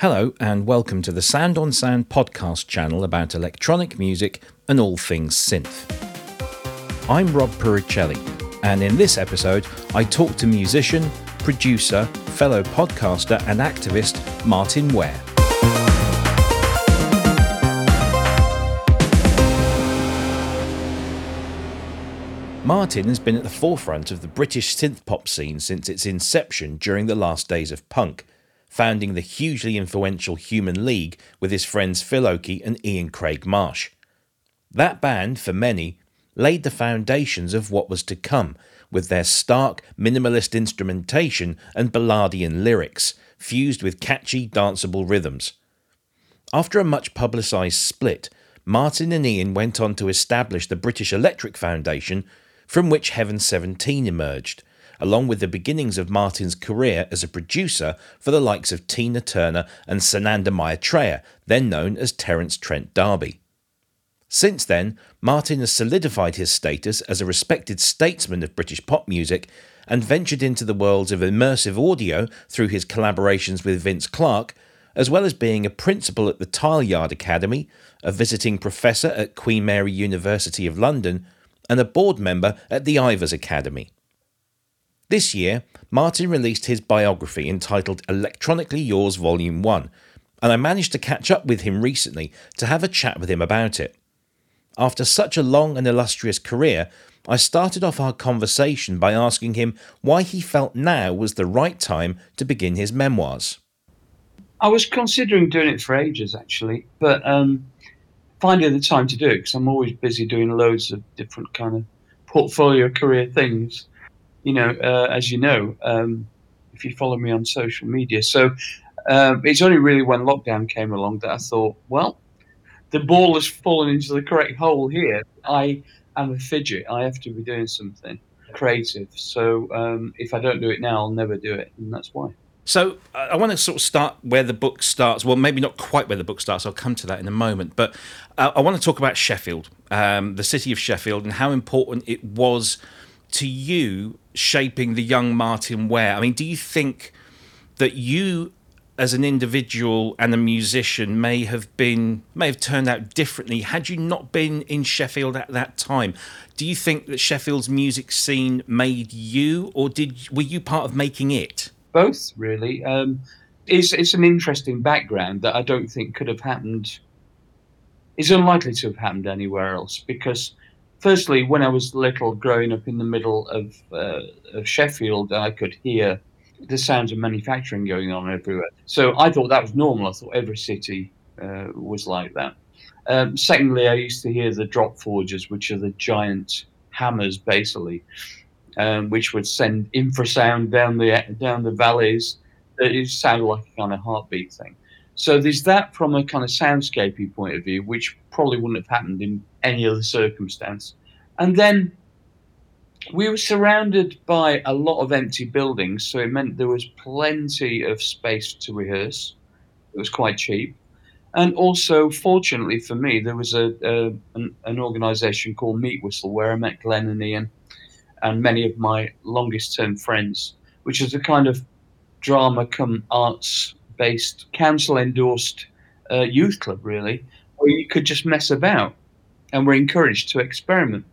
Hello, and welcome to the Sound on Sound podcast channel about electronic music and all things synth. I'm Rob Puricelli, and in this episode, I talk to musician, producer, fellow podcaster, and activist Martyn Ware. Martyn has been at the forefront of the British synth pop scene since its inception during the last days of punk founding the hugely influential Human League with his friends Phil Oakey and Ian Craig Marsh. That band, for many, laid the foundations of what was to come with their stark, minimalist instrumentation and Ballardian lyrics, fused with catchy, danceable rhythms. After a much publicised split, Martyn and Ian went on to establish the British Electric Foundation, from which Heaven 17 emerged, along with the beginnings of Martyn's career as a producer for the likes of Tina Turner and Sananda Maitreya, then known as Terence Trent D'Arby. Since then, Martyn has solidified his status as a respected statesman of British pop music and ventured into the worlds of immersive audio through his collaborations with Vince Clarke, as well as being a principal at the Tileyard Academy, a visiting professor at Queen Mary University of London, and a board member at the Ivors Academy. This year, Martyn released his biography entitled Electronically Yours Volume 1, and I managed to catch up with him recently to have a chat with him about it. After such a long and illustrious career, I started off our conversation by asking him why he felt now was the right time to begin his memoirs. I was considering doing it for ages, actually, but um, finding the time to do it because I'm always busy doing loads of different kind of portfolio career things you know, uh, as you know, um, if you follow me on social media. So um, it's only really when lockdown came along that I thought, well, the ball has fallen into the correct hole here. I am a fidget. I have to be doing something creative. So um, if I don't do it now, I'll never do it, and that's why. So I want to sort of start where the book starts. Well, maybe not quite where the book starts. I'll come to that in a moment. But uh, I want to talk about Sheffield, um, the city of Sheffield, and how important it was to you shaping the young Martyn Ware? I mean, do you think that you as an individual and a musician may have been may have turned out differently had you not been in Sheffield at that time. Do you think that Sheffield's music scene made you, or did were you part of making it? Both, really. Um, it's it's an interesting background that I don't think could have happened. It's unlikely to have happened anywhere else because firstly, when I was little, growing up in the middle of, uh, of Sheffield, I could hear the sounds of manufacturing going on everywhere. So I thought that was normal. I thought every city uh, was like that. Um, secondly, I used to hear the drop forges, which are the giant hammers, basically, um, which would send infrasound down the down the valleys. It sounded like a kind of heartbeat thing. So there's that from a kind of soundscapey point of view, which probably wouldn't have happened in any other circumstance. And then we were surrounded by a lot of empty buildings, so it meant there was plenty of space to rehearse. It was quite cheap. And also, fortunately for me, there was a, a an, an organisation called Meatwhistle where I met Glenn and Ian and many of my longest term friends, which is a kind of drama come arts based, council endorsed uh, youth club, really, where you could just mess about and we were encouraged to experiment.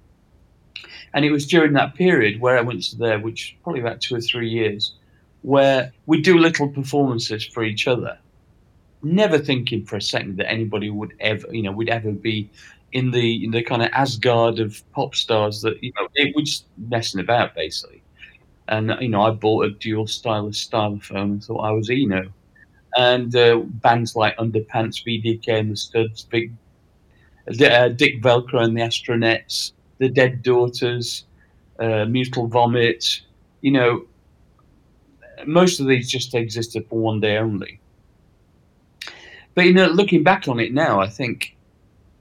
And it was during that period where I went to there, which probably about two or three years, where we do little performances for each other, never thinking for a second that anybody would ever, you know, would ever be in the in the kind of Asgard of pop stars that you know it was messing about basically. And you know, I bought a dual stylus stylophone and thought I was Eno and uh, bands like Underpants, VDK and the Studs, Big, uh, Dick Velcro and the Astronettes, The Dead Daughters, uh, Mutual Vomit. You know, most of these just existed for one day only. But you know, looking back on it now, I think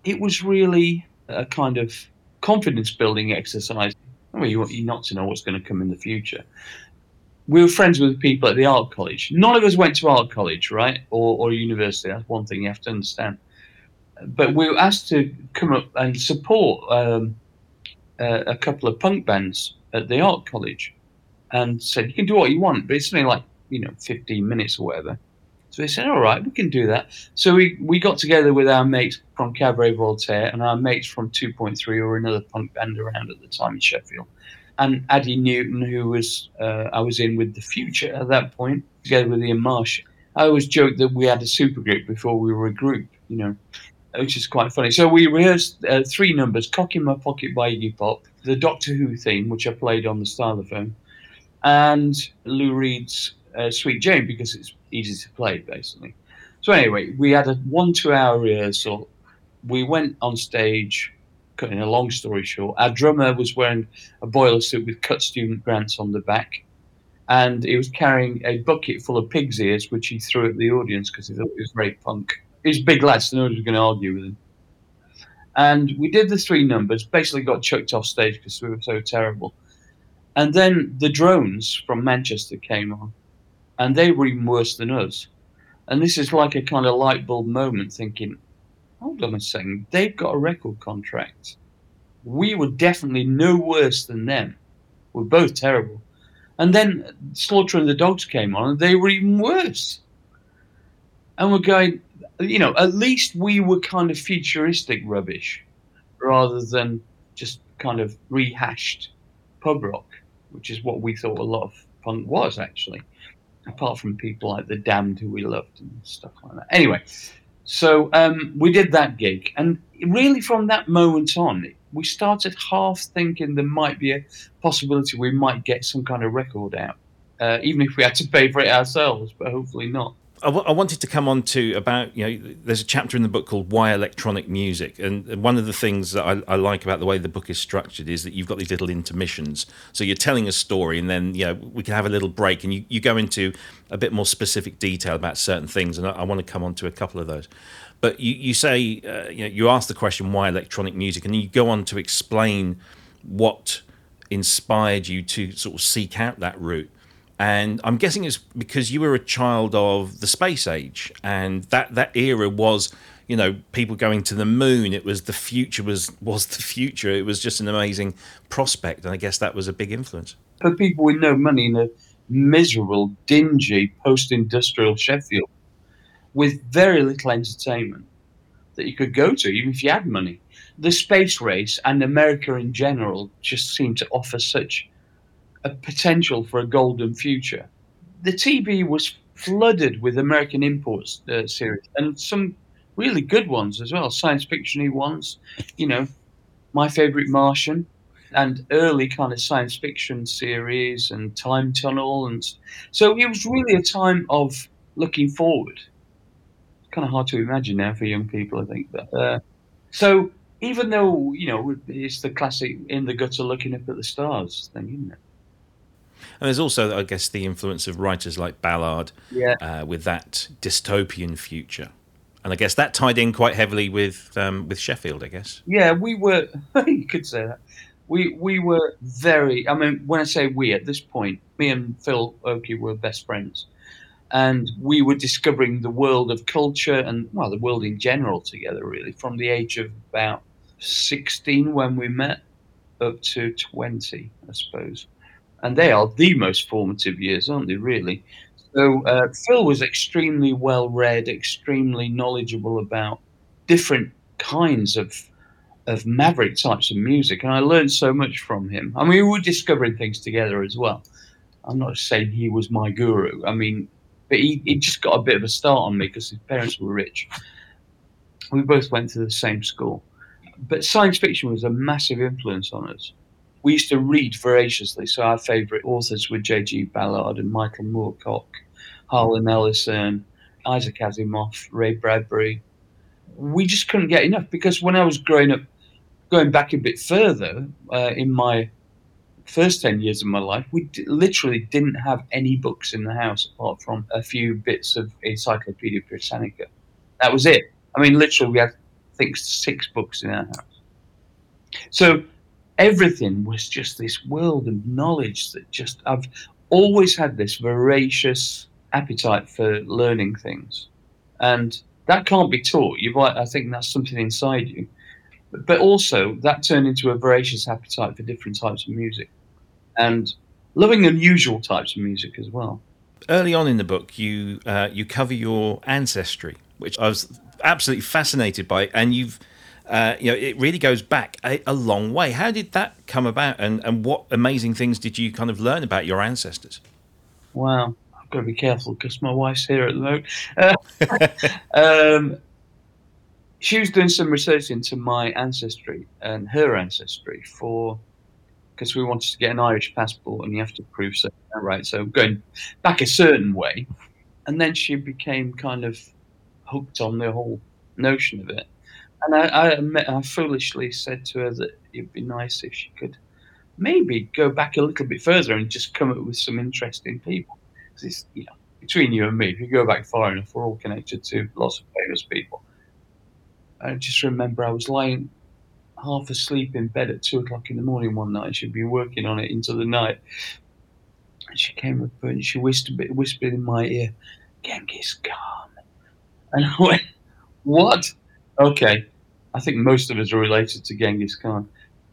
it was really a kind of confidence building exercise. I mean, you want you not to know what's going to come in the future we were friends with people at the art college. None of us went to art college, right, or, or university. That's one thing you have to understand. But we were asked to come up and support um, uh, a couple of punk bands at the art college, and said you can do what you want, but it's only like you know 15 minutes or whatever. So they said, all right, we can do that. So we, we got together with our mates from Cabaret Voltaire and our mates from 2.3 or another punk band around at the time in Sheffield. And Adi Newton, who was uh, I was in with The Future at that point, together with Ian Marsh. I always joked that we had a supergroup before we were a group, you know, which is quite funny. So we rehearsed uh, three numbers Cock in My Pocket by Iggy Pop, the Doctor Who theme, which I played on the stylophone, and Lou Reed's uh, Sweet Jane because it's easy to play, basically. So anyway, we had a one two-hour rehearsal. We went on stage. Cutting a long story short, our drummer was wearing a boiler suit with cut student grants on the back, and he was carrying a bucket full of pig's ears, which he threw at the audience because he thought it was very punk. He's big lad, so nobody was going to argue with him. And we did the three numbers. Basically, got chucked off stage because we were so terrible. And then the drones from Manchester came on, and they were even worse than us. And this is like a kind of light bulb moment thinking, hold on a second, they've got a record contract. We were definitely no worse than them. We're both terrible. And then Slaughter and the Dogs came on, and they were even worse. And we're going, you know, at least we were kind of futuristic rubbish rather than just kind of rehashed pub rock, which is what we thought a lot of punk was actually apart from people like the Damned who we loved and stuff like that. Anyway, so um, we did that gig, and really from that moment on, we started half thinking there might be a possibility we might get some kind of record out, uh, even if we had to pay for it ourselves, but hopefully not. I, w- I wanted to come on to about you know there's a chapter in the book called why electronic music and one of the things that I, I, like about the way the book is structured is that you've got these little intermissions. So you're telling a story and then you know we can have a little break and you, you go into a bit more specific detail about certain things and I, I want to come on to a couple of those. But you, you say uh, you know you ask the question why electronic music? And you go on to explain what inspired you to sort of seek out that route and I'm guessing it's because you were a child of the space age, and that that era was, you know, people going to the moon. It was the future was was the future. It was just an amazing prospect, and I guess that was a big influence for people with no money in a miserable, dingy, post-industrial Sheffield, with very little entertainment that you could go to, even if you had money. The space race and America in general just seemed to offer such a potential for a golden future. The TV was flooded with American imports uh, series and some really good ones as well, science fictiony ones. You know, my favorite Martian and early kind of science fiction series and Time Tunnel, and so it was really a time of looking forward. It's kind of hard to imagine now for young people, I think. But uh, so even though you know it's the classic in the gutter looking up at the stars thing, isn't it? And there's also, I guess, the influence of writers like Ballard yeah. uh, with that dystopian future. And I guess that tied in quite heavily with um, with Sheffield, I guess. Yeah, we were. you could say that. We we were very. I mean, when I say we, at this point, me and Phil Oakey were best friends, and we were discovering the world of culture and well, the world in general together, really, from the age of about sixteen when we met up to twenty, I suppose and they are the most formative years, aren't they? Really. So uh, Phil was extremely well read, extremely knowledgeable about different kinds of of maverick types of music, and I learned so much from him. I mean, we were discovering things together as well. I'm not saying he was my guru. I mean, but he, he just got a bit of a start on me because his parents were rich. We both went to the same school, but science fiction was a massive influence on us we used to read voraciously. So our favourite authors were J.G. Ballard and Michael Moorcock, Harlan Ellison, Isaac Asimov, Ray Bradbury. We just couldn't get enough because when I was growing up, going back a bit further uh, in my first 10 years of my life, we d- literally didn't have any books in the house apart from a few bits of Encyclopedia Britannica. That was it. I mean, literally, we had, I think, six books in our house. So everything was just this world of knowledge that just I've always had this voracious appetite for learning things, and that can't be taught. You I think that's something inside you, but also that turned into a voracious appetite for different types of music, and loving unusual types of music as well. early on in the book, you uh, you cover your ancestry, which I was absolutely fascinated by, and you've uh, you know it really goes back a, a, long way. How did that come about, and and what amazing things did you kind of learn about your ancestors? Wow, I've got to be careful because my wife's here at the moment. Uh, um, she was doing some research into my ancestry and her ancestry for because we wanted to get an Irish passport and you have to prove so right. So going back a certain way, and then she became kind of hooked on the whole notion of it. And I, I, admit, I foolishly said to her that it'd be nice if she could maybe go back a little bit further and just come up with some interesting people. Because it's, you know, between you and me, if you go back far enough, we're all connected to lots of famous people. I just remember I was lying half asleep in bed at two o'clock in the morning one night. She'd been working on it into the night. And she came up and she whispered, whispered in my ear, Genghis Khan. And I went, What? Okay. I think most of us are related to Genghis Khan.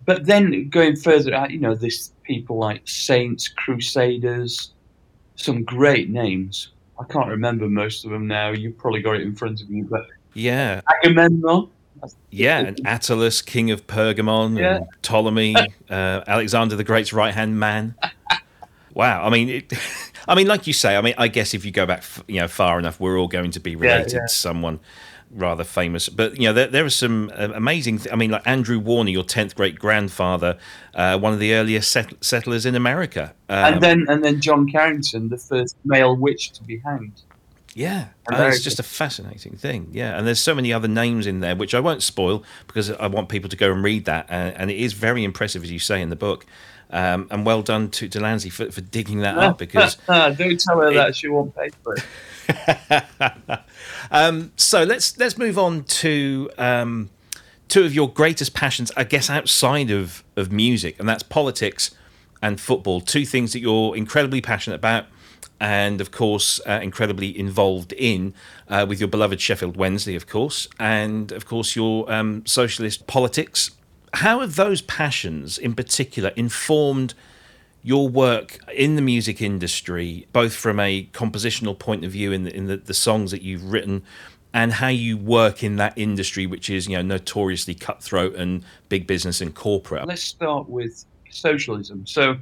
But then going further out, you know, there's people like saints, crusaders, some great names. I can't remember most of them now. You've probably got it in front of you, but yeah. Agamemnon. Yeah, and Attalus, king of Pergamon, yeah. and Ptolemy, uh, Alexander the Great's right hand man. Wow, I mean, it, I mean, like you say, I mean, I guess if you go back, you know, far enough, we're all going to be related yeah, yeah. to someone rather famous. But you know, there, there are some uh, amazing. Th- I mean, like Andrew Warner, your tenth great grandfather, uh, one of the earliest set- settlers in America, um, and then and then John Carrington, the first male witch to be hanged. Yeah, uh, it's just a fascinating thing. Yeah, and there's so many other names in there which I won't spoil because I want people to go and read that, uh, and it is very impressive as you say in the book. Um, and well done to Delancey for, for digging that up because don't tell her it, that she won't pay for it. um, so let's let's move on to um, two of your greatest passions, I guess, outside of of music, and that's politics and football. Two things that you're incredibly passionate about and of course uh, incredibly involved in uh, with your beloved Sheffield Wednesday, of course, and of course your um, socialist politics. How have those passions, in particular, informed your work in the music industry, both from a compositional point of view in the, in the, the songs that you've written, and how you work in that industry, which is you know notoriously cutthroat and big business and corporate? Let's start with socialism. So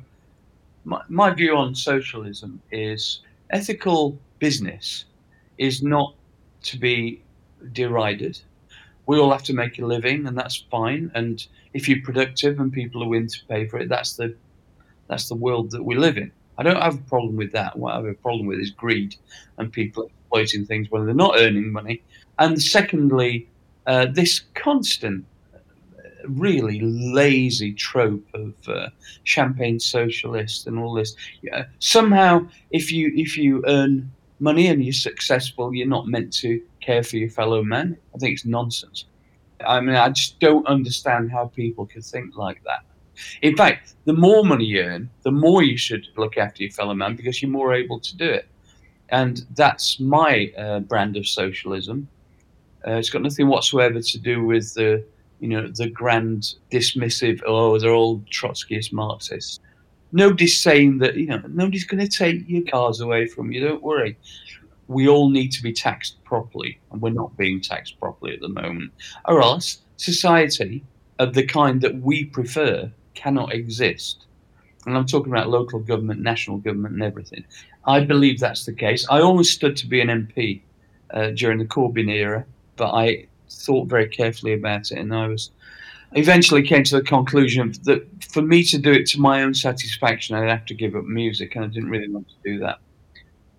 my, my view on socialism is ethical business is not to be derided. We all have to make a living, and that's fine. And if you're productive and people are willing to pay for it, that's the that's the world that we live in. I don't have a problem with that. What I have a problem with is greed and people exploiting things when they're not earning money. And secondly, uh, this constant really lazy trope of uh, champagne socialist and all this. Yeah, somehow, if you if you earn money and you're successful, you're not meant to care for your fellow man. I think it's nonsense. I mean, I just don't understand how people can think like that. In fact, the more money you earn, the more you should look after your fellow man because you're more able to do it. And that's my uh, brand of socialism. Uh, it's got nothing whatsoever to do with the you know, the grand dismissive, oh, they're all Trotskyist Marxists. Nobody's saying that, you know, nobody's going to take your cars away from you. Don't worry. We all need to be taxed properly, and we're not being taxed properly at the moment. Or else society of the kind that we prefer cannot exist. And I'm talking about local government, national government, and everything. I believe that's the case. I always stood to be an MP uh, during the Corbyn era, but I thought very carefully about it, and I was eventually came to the conclusion that for me to do it to my own satisfaction, I'd have to give up music, and I didn't really want to do that.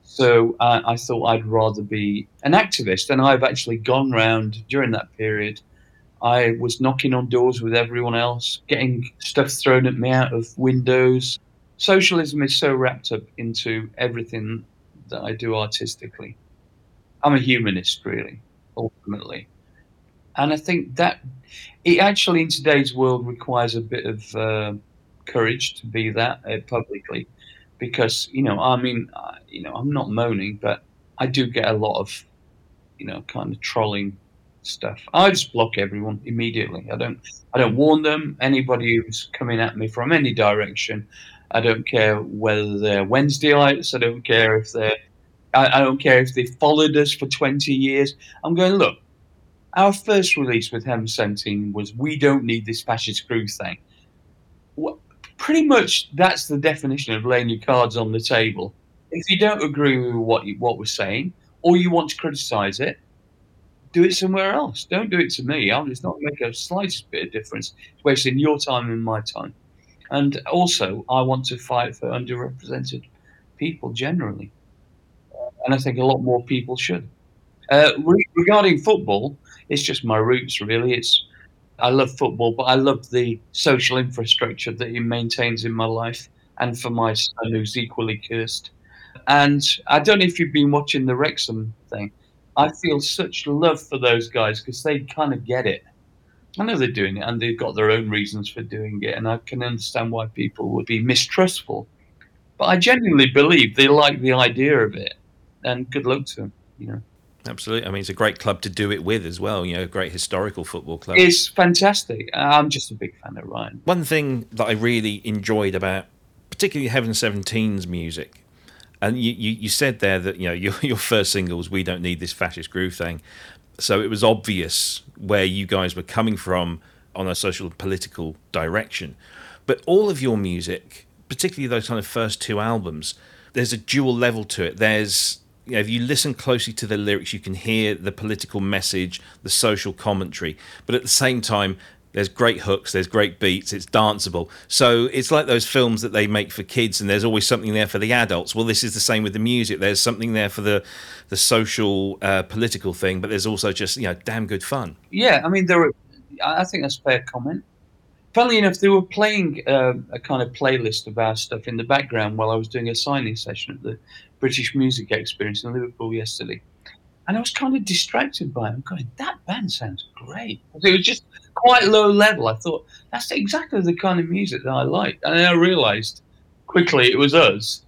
So uh, I thought I'd rather be an activist, and I've actually gone round during that period. I was knocking on doors with everyone else, getting stuff thrown at me out of windows. Socialism is so wrapped up into everything that I do artistically. I'm a humanist, really, ultimately and I think that it actually in today's world requires a bit of uh, courage to be that uh, publicly, because you know, I mean, you know, I'm not moaning, but I do get a lot of, you know, kind of trolling stuff. I just block everyone immediately. I don't, I don't warn them. Anybody who's coming at me from any direction, I don't care whether they're Wednesdayites. I don't care if they're. I, I don't care if they followed us for 20 years. I'm going, look, our first release with Heaven 17 was We Don't Need This Fascist Groove Thing. What, pretty much that's the definition of laying your cards on the table. If you don't agree with what, you, what we're saying, or you want to criticize it, do it somewhere else. Don't do it to me. I'm, it's not make a slightest bit of difference. It's wasting your time and my time. And also, I want to fight for underrepresented people generally. And I think a lot more people should. Uh, re- regarding football, it's just my roots, really. It's I love football, but I love the social infrastructure that it maintains in my life and for my son who's equally cursed. And I don't know if you've been watching the Wrexham thing. I feel such love for those guys because they kind of get it. I know they're doing it and they've got their own reasons for doing it, and I can understand why people would be mistrustful. But I genuinely believe they like the idea of it, and good luck to them, you know. Absolutely. I mean, it's a great club to do it with as well. You know, a great historical football club. It's fantastic. I'm just a big fan of Ryan. One thing that I really enjoyed about, particularly Heaven 17's music, and you, you, you said there that you know your your first single was "We Don't Need This Fascist Groove Thing," so it was obvious where you guys were coming from on a social and political direction. But all of your music, particularly those kind of first two albums, there's a dual level to it. There's you know, if you listen closely to the lyrics, you can hear the political message, the social commentary, but at the same time, there's great hooks, there's great beats, it's danceable. So it's like those films that they make for kids, and there's always something there for the adults. Well, this is the same with the music. There's something there for the the social, uh, political thing, but there's also just you know damn good fun. Yeah, I mean, there. Are, I think that's a fair comment. Funnily enough, they were playing uh, a kind of playlist of our stuff in the background while I was doing a signing session at the British Music Experience in Liverpool yesterday. And I was kind of distracted by it. I'm going, that band sounds great. It was just quite low level. I thought, that's exactly the kind of music that I like. And then I realized quickly it was us.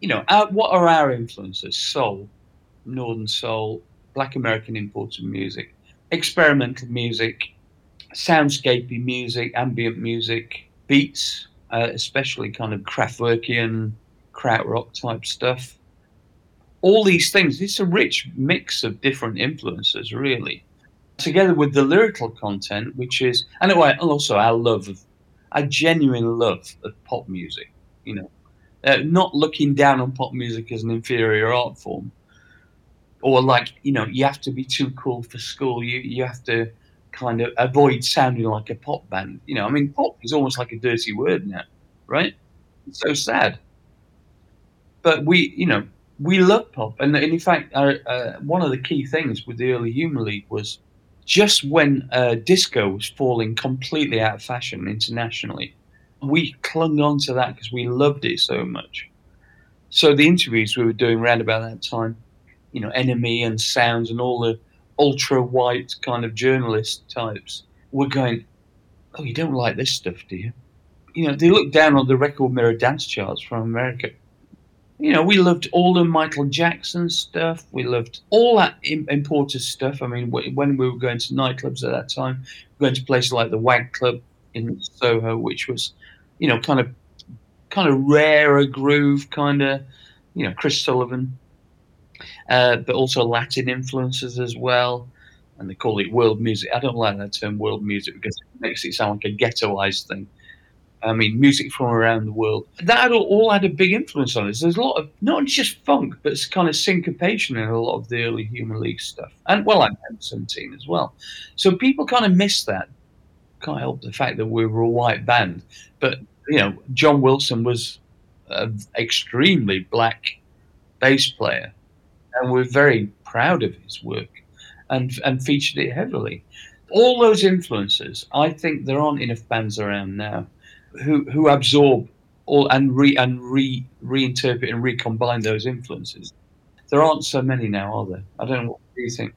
You know, our, what are our influences? Soul, Northern Soul, Black American imported music, experimental music, soundscapey music, ambient music, beats, uh, especially kind of Kraftwerkian, krautrock type stuff. All these things, it's a rich mix of different influences, really. Together with the lyrical content, which is, and also our love of, our genuine love of pop music, you know, uh, not looking down on pop music as an inferior art form, or like, you know, you have to be too cool for school, you, you have to kind of avoid sounding like a pop band. You know, I mean, pop is almost like a dirty word now, right? It's so sad but we, you know, we love pop, and, in fact, uh, one of the key things with the early Human League was just when uh, disco was falling completely out of fashion internationally, we clung on to that because we loved it so much. So the interviews we were doing around about that time, you know, NME and Sounds and all the ultra white kind of journalist types were going, "Oh, you don't like this stuff, do you?" You know, they looked down on the record mirror dance charts from America you know, we loved all the Michael Jackson stuff. We loved all that imported stuff. I mean, when we were going to nightclubs at that time, we going to places like the Wag Club in Soho, which was, you know, kind of, kind of rarer groove, kind of, you know, Chris Sullivan, uh, but also Latin influences as well. And they call it world music. I don't like that term, world music, because it makes it sound like a ghettoized thing. I mean, music from around the world. That all had a big influence on us. There's a lot of not just funk, but it's kind of syncopation in a lot of the early Human League stuff, and well, I'm 17 as well. So people kind of miss that. Can't help the fact that we were a white band, but you know, John Wilson was an extremely black bass player, and we're very proud of his work, and and featured it heavily. All those influences, I think there aren't enough bands around now who who absorb all and re and re reinterpret and recombine those influences. There aren't so many now, are there? I don't know. What do you think?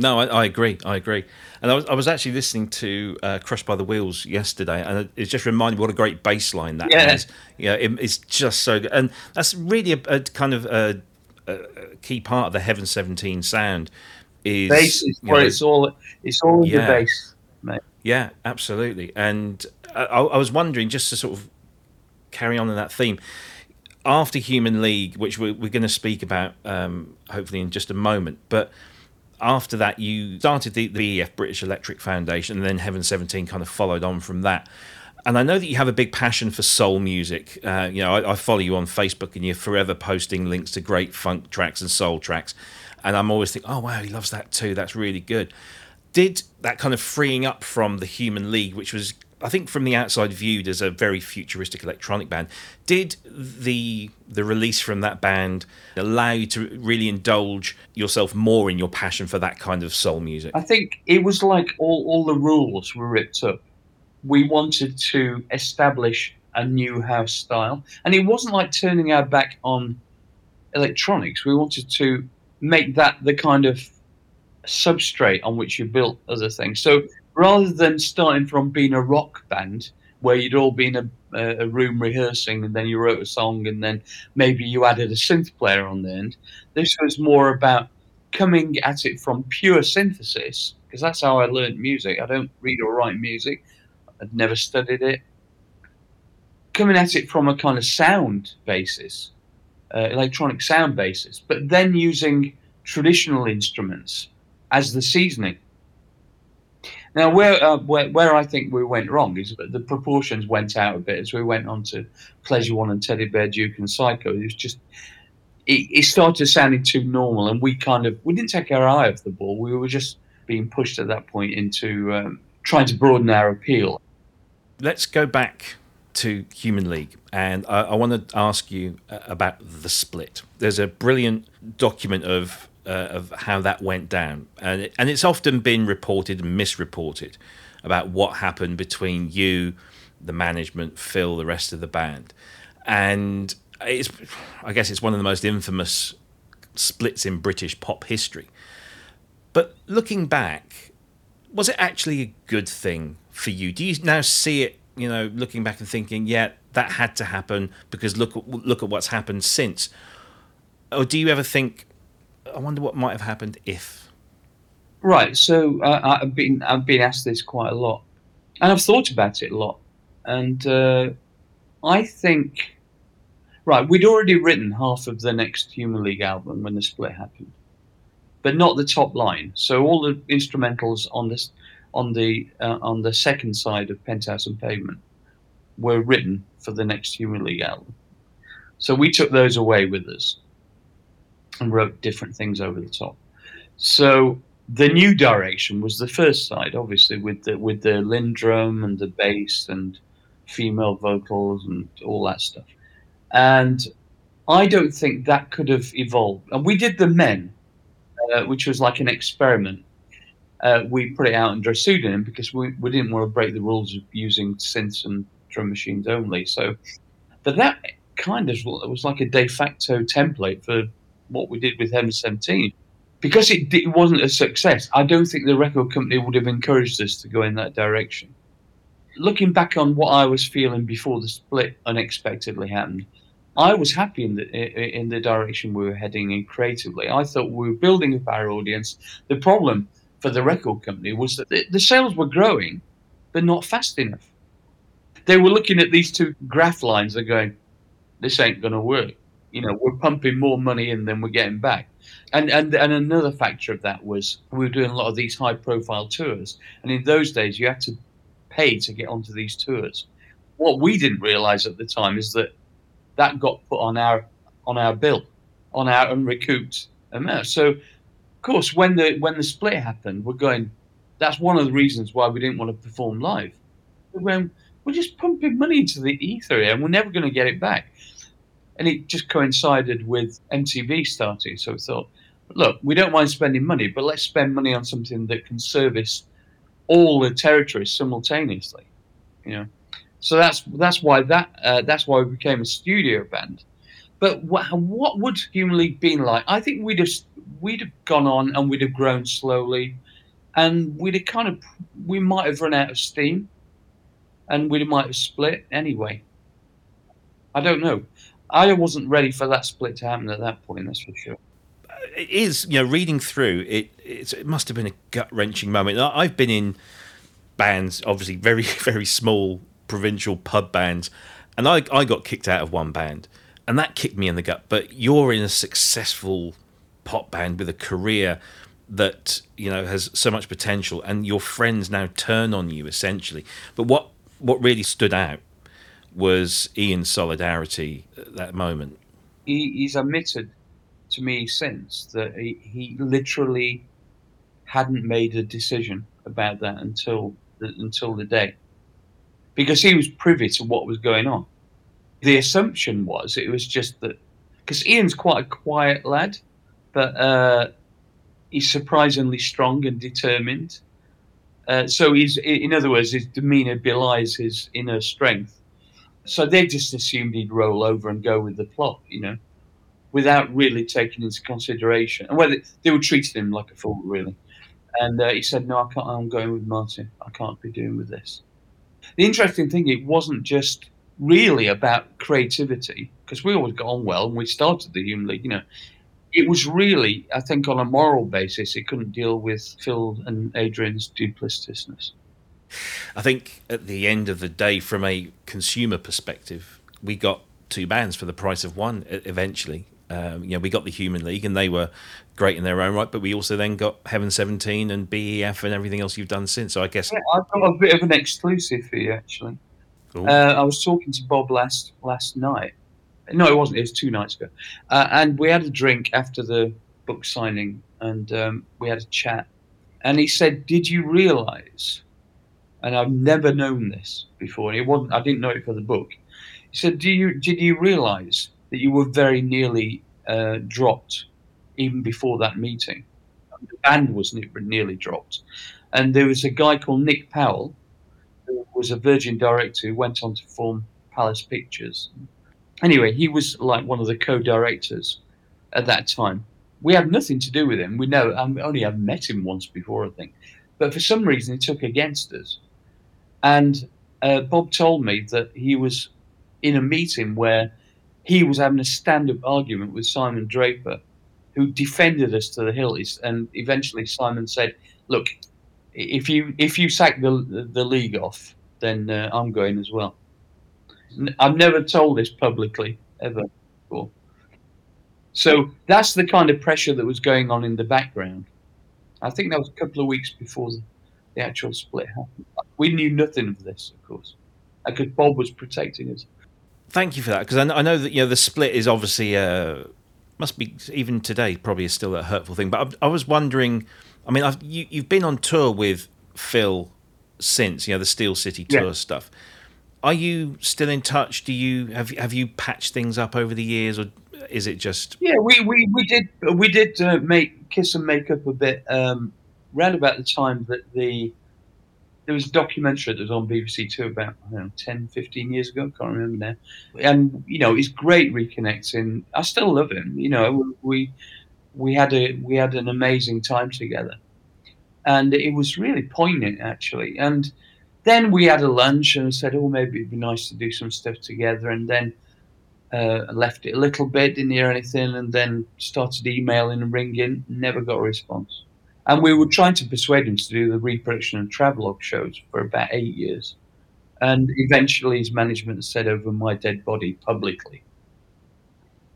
No, I, I, agree. I agree. And I was, I was actually listening to uh, Crushed by the Wheels yesterday, and it just reminded me what a great bass line that yeah. has. Yeah, it, it's just so good. And that's really a, a kind of a, a, key part of the Heaven 17 sound. Is, bass is know, it's all, it's all yeah. the bass. Yeah, absolutely. And I, I was wondering, just to sort of carry on in that theme. After Human League, which we're, we're going to speak about um, hopefully in just a moment, but after that, you started the, the BEF British Electric Foundation, and then Heaven 17 kind of followed on from that. And I know that you have a big passion for soul music. Uh, you know, I, I, follow you on Facebook, and you're forever posting links to great funk tracks and soul tracks. And I'm always thinking, oh wow, he loves that too. That's really good. Did that kind of freeing up from the Human League, which was I think from the outside viewed as a very futuristic electronic band, did the the release from that band allow you to really indulge yourself more in your passion for that kind of soul music? I think it was like all, all the rules were ripped up. We wanted to establish a new house style, and it wasn't like turning our back on electronics. We wanted to make that the kind of substrate on which you built other things. So rather than starting from being a rock band where you'd all been a, a room rehearsing and then you wrote a song and then maybe you added a synth player on the end, this was more about coming at it from pure synthesis because that's how I learned music. I don't read or write music. I'd never studied it. Coming at it from a kind of sound basis, uh, electronic sound basis, but then using traditional instruments as the seasoning. Now, where, uh, where where I think we went wrong is the proportions went out a bit as we went on to Pleasure One and Teddy Bear Duke and Psycho. It was just it, it started sounding too normal, and we kind of we didn't take our eye off the ball. We were just being pushed at that point into um, trying to broaden our appeal. Let's go back to Human League, and I, I want to ask you uh, about the split. There's a brilliant document of uh, of how that went down, and it, and it's often been reported and misreported about what happened between you, the management, Phil, the rest of the band, and it's I guess it's one of the most infamous splits in British pop history. But looking back, was it actually a good thing for you? Do you now see it, you know, looking back and thinking, yeah, that had to happen because look look at what's happened since? Or do you ever think I wonder what might have happened if. Right. So uh, I've been I've been asked this quite a lot, and I've thought about it a lot, and uh, I think. Right, we'd already written half of the next Human League album when the split happened, but not the top line. So all the instrumentals on this, on the uh, on the second side of Penthouse and Pavement, were written for the next Human League album. So we took those away with us and wrote different things over the top. So the new direction was the first side, obviously, with the with the LinnDrum and the bass and female vocals and all that stuff. And I don't think that could have evolved. And we did the Men, uh, which was like an experiment. Uh, we put it out under a pseudonym because we, we didn't want to break the rules of using synths and drum machines only. So, but that kind of was like a de facto template for what we did with Heaven 17. Because it, it wasn't a success, I don't think the record company would have encouraged us to go in that direction. Looking back on what I was feeling before the split unexpectedly happened, I was happy in the in the direction we were heading in creatively. I thought we were building up our audience. The problem for the record company was that the, the sales were growing, but not fast enough. They were looking at these two graph lines and going, "This ain't going to work." You know we're pumping more money in than we're getting back. And and and another factor of that was we were doing a lot of these high profile tours. And in those days you had to pay to get onto these tours. What we didn't realize at the time is that that got put on our on our bill on our unrecouped amount. So of course when the when the split happened we're going that's one of the reasons why we didn't want to perform live. When we're just pumping money into the ether and we're never going to get it back and it just coincided with MTV starting. So we thought, look, we don't mind spending money, but let's spend money on something that can service all the territories simultaneously. You know, so that's that's why that uh, that's why we became a studio band. But what, what would Human League been like? I think we'd have we'd have gone on and we'd have grown slowly, and we'd have kind of we might have run out of steam, and we might have split anyway. I don't know. I wasn't ready for that split to happen at that point. That's for sure. It is, you know, reading through it. it must have been a gut wrenching moment. I've been in bands, obviously very very small provincial pub bands, and I, I got kicked out of one band, and that kicked me in the gut. But you're in a successful pop band with a career that you know has so much potential, and your friends now turn on you essentially. But what what really stood out was Ian's solidarity at that moment. He, he's admitted to me since that he, he literally hadn't made a decision about that until the, until the day, because he was privy to what was going on. The assumption was it was just that because Ian's quite a quiet lad, but uh, he's surprisingly strong and determined. Uh, so he's, in other words, his demeanour belies his inner strength. So they just assumed he'd roll over and go with the plot, you know, without really taking into consideration. And whether they were treating him like a fool, really. And uh, he said, "No, I can't. I'm going with Martyn. I can't be doing with this." The interesting thing, it wasn't just really about creativity because we always got on well and we started the Human League. You know, it was really, I think, on a moral basis, it couldn't deal with Phil and Adrian's duplicitousness. I think at the end of the day, from a consumer perspective, we got two bands for the price of one eventually. Um, you know, we got the Human League, and they were great in their own right. But we also then got Heaven Seventeen and BEF and everything else you've done since. So I guess yeah, I've got a bit of an exclusive for you, actually. Uh, I was talking to Bob last last night, no, it wasn't. It was two nights ago, uh, and we had a drink after the book signing, and um, we had a chat. And he said, "Did you realise?" And I've never known this before. And it wasn't. I didn't know it for the book. He said, "Do you did you realise that you were very nearly uh, dropped even before that meeting? The band was nearly dropped, and there was a guy called Nik Powell, who was a Virgin director who went on to form Palace Pictures." anyway, he was like one of the co-directors at that time. We had nothing to do with him. We know I only have met him once before, I think, but for some reason he took against us. And uh, Bob told me that he was in a meeting where he was having a stand-up argument with Simon Draper, who defended us to the hills. And eventually Simon said, "Look, if you if you sack the the league off, then uh, I'm going as well." I've never told this publicly ever before. So that's the kind of pressure that was going on in the background. I think that was a couple of weeks before the actual split happened. We knew nothing of this, of course, because Bob was protecting us. Thank you for that, because I, I, know that you know the split is obviously uh, must be even today probably is still a hurtful thing. But I, I was wondering, I mean, I've, you, you've been on tour with Phil since you know the Steel City tour yeah. stuff are you still in touch? Do you have have you patched things up over the years, or is it just? Yeah, we we, we did we did uh, make kiss and make up a bit um, around about the time that the there was a documentary that was on BBC Two about I don't know 10, 15 years ago. I can't remember now. And you know, it's great reconnecting. I still love him. You know, we we had a we had an amazing time together, and it was really poignant actually. And then we had a lunch and said, oh, maybe it'd be nice to do some stuff together. And then uh, left it a little bit, didn't hear anything, and then started emailing and ringing. Never got a response. And we were trying to persuade him to do the reproduction and travelogue shows for about eight years. And eventually his management said over my dead body publicly.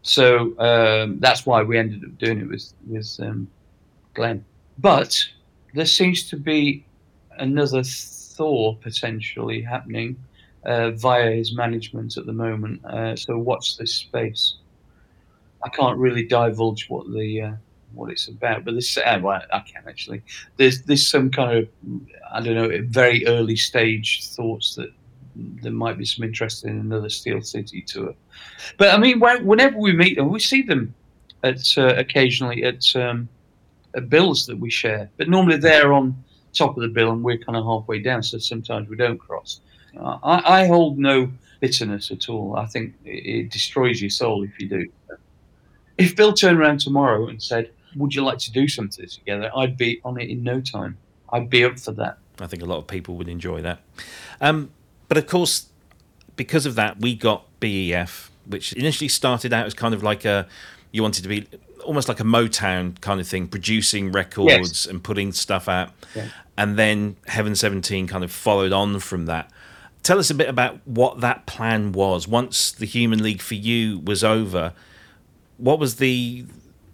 So um, that's why we ended up doing it with, with um, Glenn. But there seems to be another thaw potentially happening uh, via his management at the moment. Uh, so watch this space. I can't really divulge what the uh, what it's about, but this uh, well, I can actually. There's there's some kind of I don't know very early stage thoughts that there might be some interest in another Steel City tour. But I mean, whenever we meet them, we see them at uh, occasionally at um, at bills that we share, but normally they're on top of the bill and we're kind of halfway down, so sometimes we don't cross. I, I hold no bitterness at all. I think it, it destroys your soul if you do. If Bill turned around tomorrow and said, Would you like to do something together? I'd be on it in no time. I'd be up for that. I think a lot of people would enjoy that. Um, but of course, because of that, we got BEF, which initially started out as kind of like a you wanted to be almost like a Motown kind of thing, producing records yes. and putting stuff out. Yeah. And then Heaven 17 kind of followed on from that. Tell us a bit about what that plan was. Once the Human League for you was over, what was the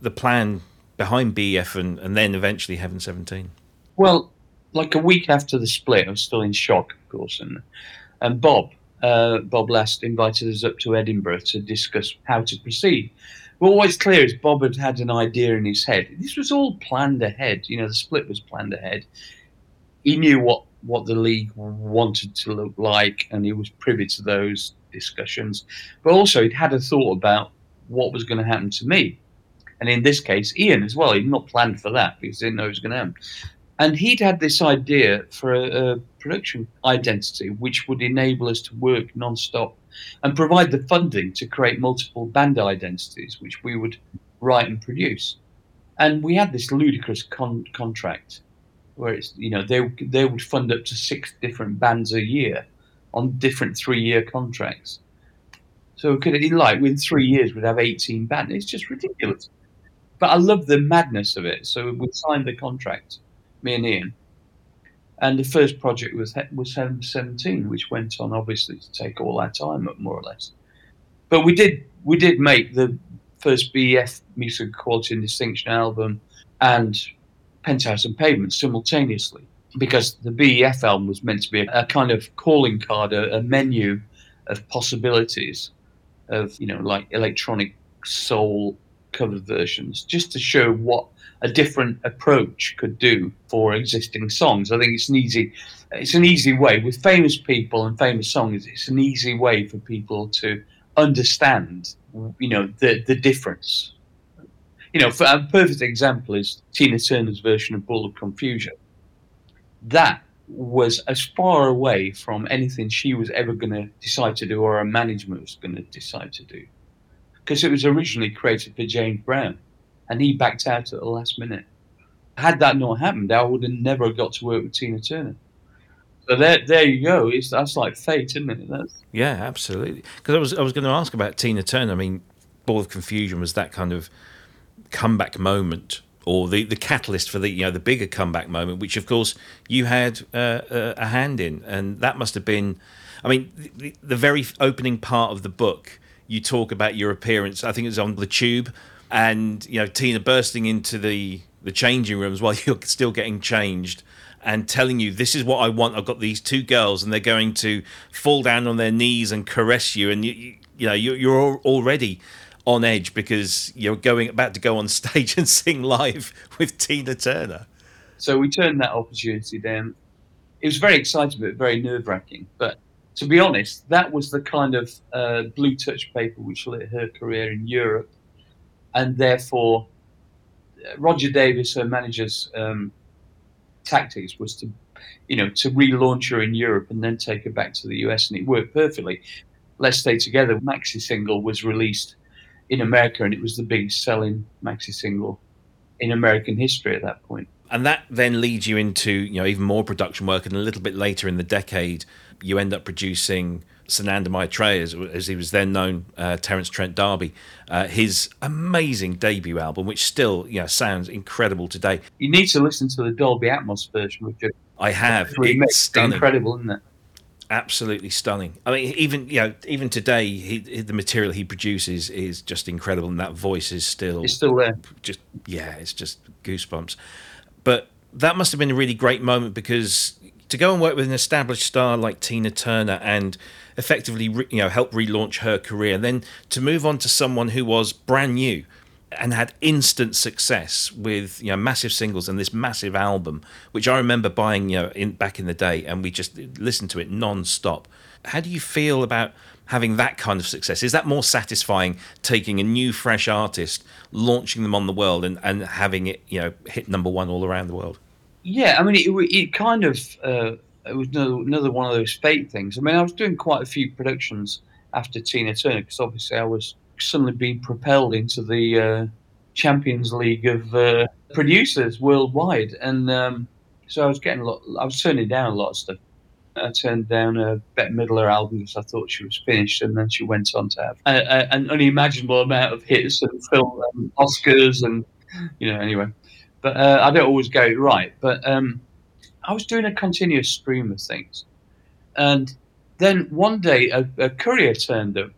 the plan behind BF and, and then eventually Heaven 17? Well, like a week after the split, I was still in shock, of course, and and Bob uh, Bob Last invited us up to Edinburgh to discuss how to proceed. Well, what's clear is Bob had had an idea in his head. This was all planned ahead. You know, the split was planned ahead. He knew what what the league wanted to look like, and he was privy to those discussions. But also, he'd had a thought about what was going to happen to me, and in this case, Ian as well. He'd not planned for that because he didn't know it was going to happen. And he'd had this idea for a, a production identity which would enable us to work non-stop and provide the funding to create multiple band identities, which we would write and produce. And we had this ludicrous con- contract where it's you know they they would fund up to six different bands a year on different three-year contracts. So could in like within three years we'd have 18 bands. It's just ridiculous. But I love the madness of it. So we signed the contract me and Ian. And the first project was was Heaven 17, which went on obviously to take all our time up more or less. But we did we did make the first BEF Music Quality and Distinction album and Penthouse and Pavement simultaneously because the BEF album was meant to be a, a kind of calling card, a, a menu of possibilities of you know like electronic soul cover versions, just to show what a different approach could do for existing songs. I think it's an easy, it's an easy way with famous people and famous songs. It's an easy way for people to understand, you know, the the difference. You know, for a perfect example is Tina Turner's version of "Ball of Confusion." That was as far away from anything she was ever going to decide to do or her management was going to decide to do because it was originally created for James Brown and he backed out at the last minute. Had that not happened, I would have never got to work with Tina Turner. So there, there you go. It's that's like fate, isn't it? That's... Yeah, absolutely. Because I was, I was going to ask about Tina Turner. I mean, Ball of Confusion was that kind of comeback moment, or the, the catalyst for the you know the bigger comeback moment, which of course you had uh, a hand in, and that must have been. I mean, the, the very opening part of the book, you talk about your appearance. I think it was on the Tube and you know Tina bursting into the the changing rooms while you're still getting changed and telling you this is what I want. I've got these two girls and they're going to fall down on their knees and caress you, and you you know you're, you're already on edge because you're going about to go on stage and sing live with Tina Turner. So we turned that opportunity down. It was very exciting, but very nerve wracking. But to be honest, that was the kind of uh, blue touch paper which lit her career in Europe and therefore Roger Davies, her manager's um, tactics was to, you know, to relaunch her in Europe and then take her back to the US, and it worked perfectly. Let's Stay Together maxi single was released in America, and it was the biggest selling maxi single in American history at that point. And that then leads you into you know even more production work, and a little bit later in the decade, you end up producing Sananda Maitreya, as, as, he was then known, uh, Terence Trent D'Arby, uh, his amazing debut album, which still you know, sounds incredible today. You need to listen to the Dolby Atmos version, which I have. It's stunning. incredible, isn't it? Absolutely stunning. I mean, even you know, even today, he, the material he produces is just incredible, and that voice is still it's still there. Just yeah, it's just goosebumps. But that must have been a really great moment because to go and work with an established star like Tina Turner and effectively you know help relaunch her career then to move on to someone who was brand new and had instant success with you know massive singles and this massive album which I remember buying you know in back in the day and we just listened to it non-stop. How do you feel about having that kind of success? Is that more satisfying taking a new fresh artist launching them on the world and, and having it you know hit number one all around the world yeah i mean it, it kind of uh, it was another, one of those fate things. I mean, I was doing quite a few productions after Tina Turner because obviously I was suddenly being propelled into the uh, Champions League of uh, producers worldwide, and um, so I was getting a lot. I was turning down a lot of stuff. I turned down a Bette Midler album because I thought she was finished, and then she went on to have a, a, an unimaginable amount of hits and film and Oscars, and you know, anyway. But uh, I don't always get it right. But um, I was doing a continuous stream of things, and Then one day, a, a courier turned up.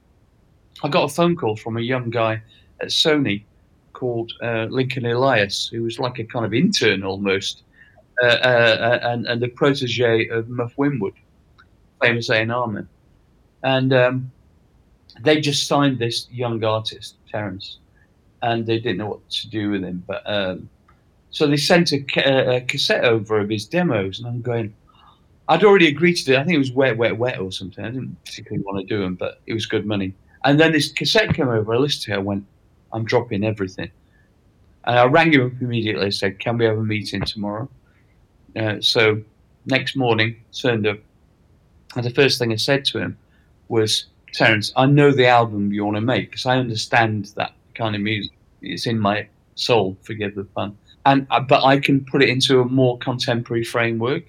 I got a phone call from a young guy at Sony called uh, Lincoln Elias, who was like a kind of intern almost, uh, uh, and, and the protege of Muff Winwood, famous A&R man. And um, they just signed this young artist, Terence, and they didn't know what to do with him. But um, so they sent a, a, cassette over of his demos, and I'm going, I'd already agreed to do it. I think it was Wet, Wet, Wet or something. I didn't particularly want to do them, but it was good money. And then this cassette came over. I listened to it. I went, I'm dropping everything. And I rang him up immediately. I said, Can we have a meeting tomorrow? Uh, so next morning, turned up. And the first thing I said to him was, Terence, I know the album you want to make because I understand that kind of music. It's in my soul, forgive the pun. And uh, but I can put it into a more contemporary framework,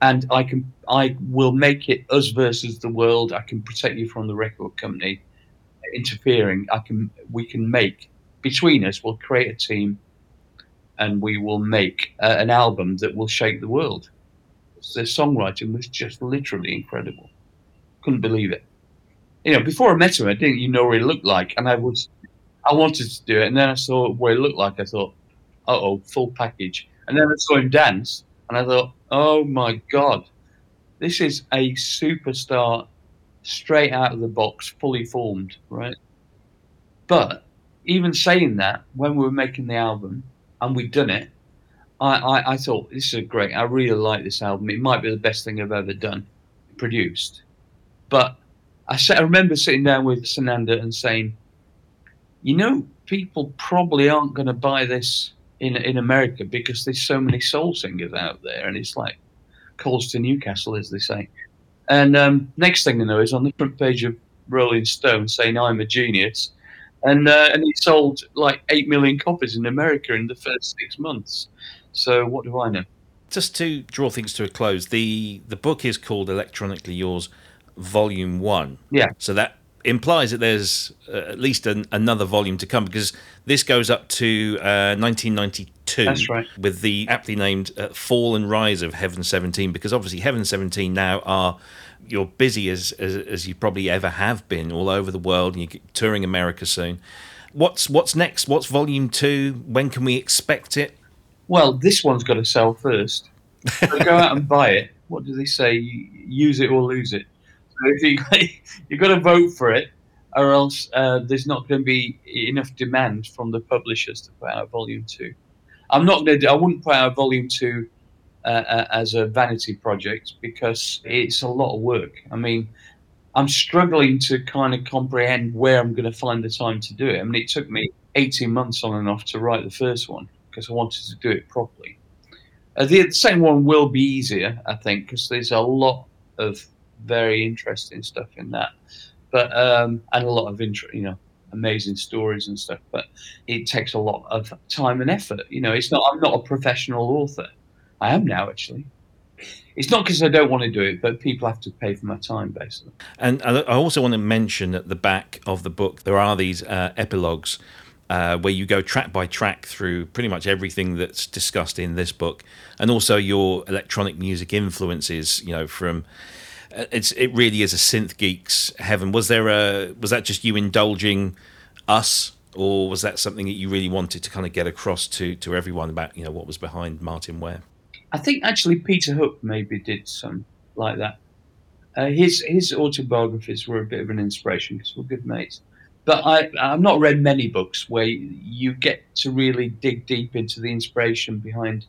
and I can I will make it us versus the world. I can protect you from the record company interfering. I can we can make between us. We'll create a team, and we will make uh, an album that will shake the world. The songwriting was just literally incredible. Couldn't believe it you know, before I met him, I didn't even know what he looked like, and I was, I wanted to do it, and then I saw what he looked like. I thought, uh oh, full package. And then I saw him dance, and I thought, oh my god, this is a superstar, straight out of the box, fully formed, right? But even saying that, when we were making the album and we'd done it, I, I, I thought this is great. I really like this album. It might be the best thing I've ever done, produced. But I, I remember sitting down with Sananda and saying, you know, people probably aren't going to buy this in in America because there's so many soul singers out there, and it's like calls to Newcastle, as they say. And um, next thing I know is on the front page of Rolling Stone saying I'm a genius, and uh, and he sold like eight million copies in America in the first six months. So what do I know? Just to draw things to a close, the the book is called Electronically Yours volume one. Yeah. So that implies that there's uh, at least an, another volume to come because this goes up to uh, 1992. That's right. With the aptly named uh, Fall and Rise of Heaven 17, because obviously Heaven 17 now are you're busy as, as, as you probably ever have been all over the world, and you're touring America soon. What's what's next? What's volume two? When can we expect it? Well, this one's got to sell first. So go out and buy it. What do they say? Use it or lose it. You you've got to vote for it, or else uh, there's not going to be enough demand from the publishers to put out volume two. I'm not going to. I wouldn't put out volume two uh, uh, as a vanity project because it's a lot of work. I mean, I'm struggling to kind of comprehend where I'm going to find the time to do it. I mean, it took me 18 months on and off to write the first one because I wanted to do it properly. Uh, the second one will be easier, I think, because there's a lot of very interesting stuff in that. But um, and a lot of interest, you know, amazing stories and stuff. But it takes a lot of time and effort. You know, it's not. I'm not a professional author. I am now, actually. It's not because I don't want to do it, but people have to pay for my time, basically. And I also want to mention at the back of the book there are these uh, epilogues. Uh, where you go track by track through pretty much everything that's discussed in this book, and also your electronic music influences. You know, from it's it really is a synth geeks heaven. Was there a was that just you indulging us, or was that something that you really wanted to kind of get across to to everyone about you know what was behind Martyn Ware? I think actually Peter Hook maybe did some like that. Uh, his his autobiographies were a bit of an inspiration because we're good mates. But I I've not read many books where you get to really dig deep into the inspiration behind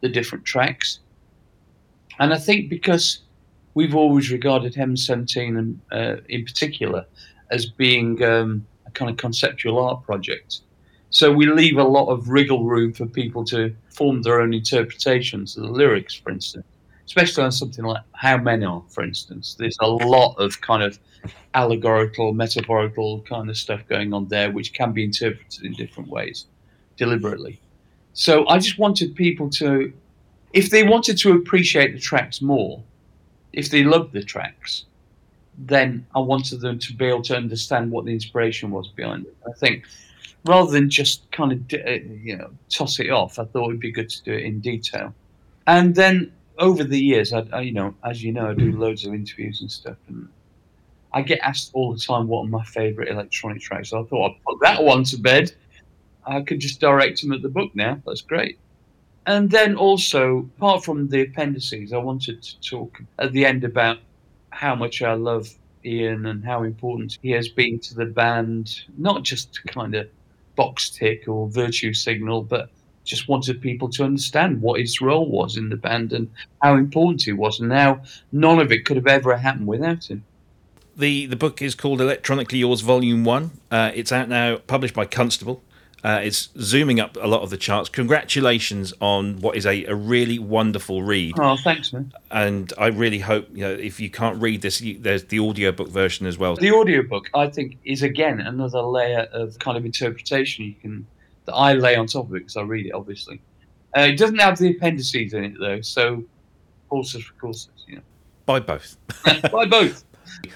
the different tracks. And I think because we've always regarded Heaven 17 and uh, in particular as being um, a kind of conceptual art project. So we leave a lot of wriggle room for people to form their own interpretations of the lyrics, for instance, especially on something like How Men Are, for instance. There's a lot of kind of allegorical, metaphorical kind of stuff going on there, which can be interpreted in different ways deliberately. So I just wanted people to, if they wanted to appreciate the tracks more, if they loved the tracks, then I wanted them to be able to understand what the inspiration was behind it. I think rather than just kind of uh, you know toss it off, I thought it'd be good to do it in detail. And then over the years, I, I, you know, as you know, I do loads of interviews and stuff, and I get asked all the time what are my favourite electronic tracks. So I thought I'd put that one to bed. I could just direct them at the book now. That's great. And then also, apart from the appendices, I wanted to talk at the end about how much I love Ian and how important he has been to the band, not just kind of box tick or virtue signal, but just wanted people to understand what his role was in the band and how important he was, and how none of it could have ever happened without him. The the book is called Electronically Yours Volume One. Uh, it's out now, published by Constable. Uh, it's zooming up a lot of the charts. Congratulations on what is a, a really wonderful read. Oh, thanks, man. And I really hope, you know, if you can't read this, you, there's the audiobook version as well. The audiobook, I think, is again another layer of kind of interpretation you can that I lay on top of it because I read it, obviously. Uh, it doesn't have the appendices in it, though, so horses for courses, you know. Buy both. Buy both.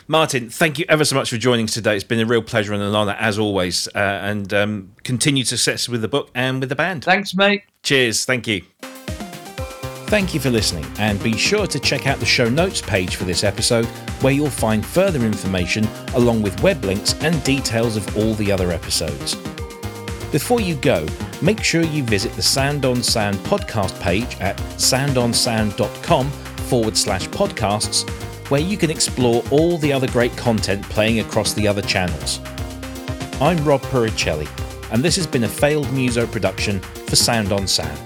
Martyn, thank you ever so much for joining us today. It's been a real pleasure and an honour, as always. Uh, and um, continued success with the book and with the band. Thanks, mate. Cheers. Thank you. Thank you for listening, and be sure to check out the show notes page for this episode, where you'll find further information along with web links and details of all the other episodes. Before you go, make sure you visit the Sound on Sound podcast page at soundonsound.com forward slash podcasts where you can explore all the other great content playing across the other channels. I'm Rob Puricelli, and this has been a failed Muso production for Sound on Sound.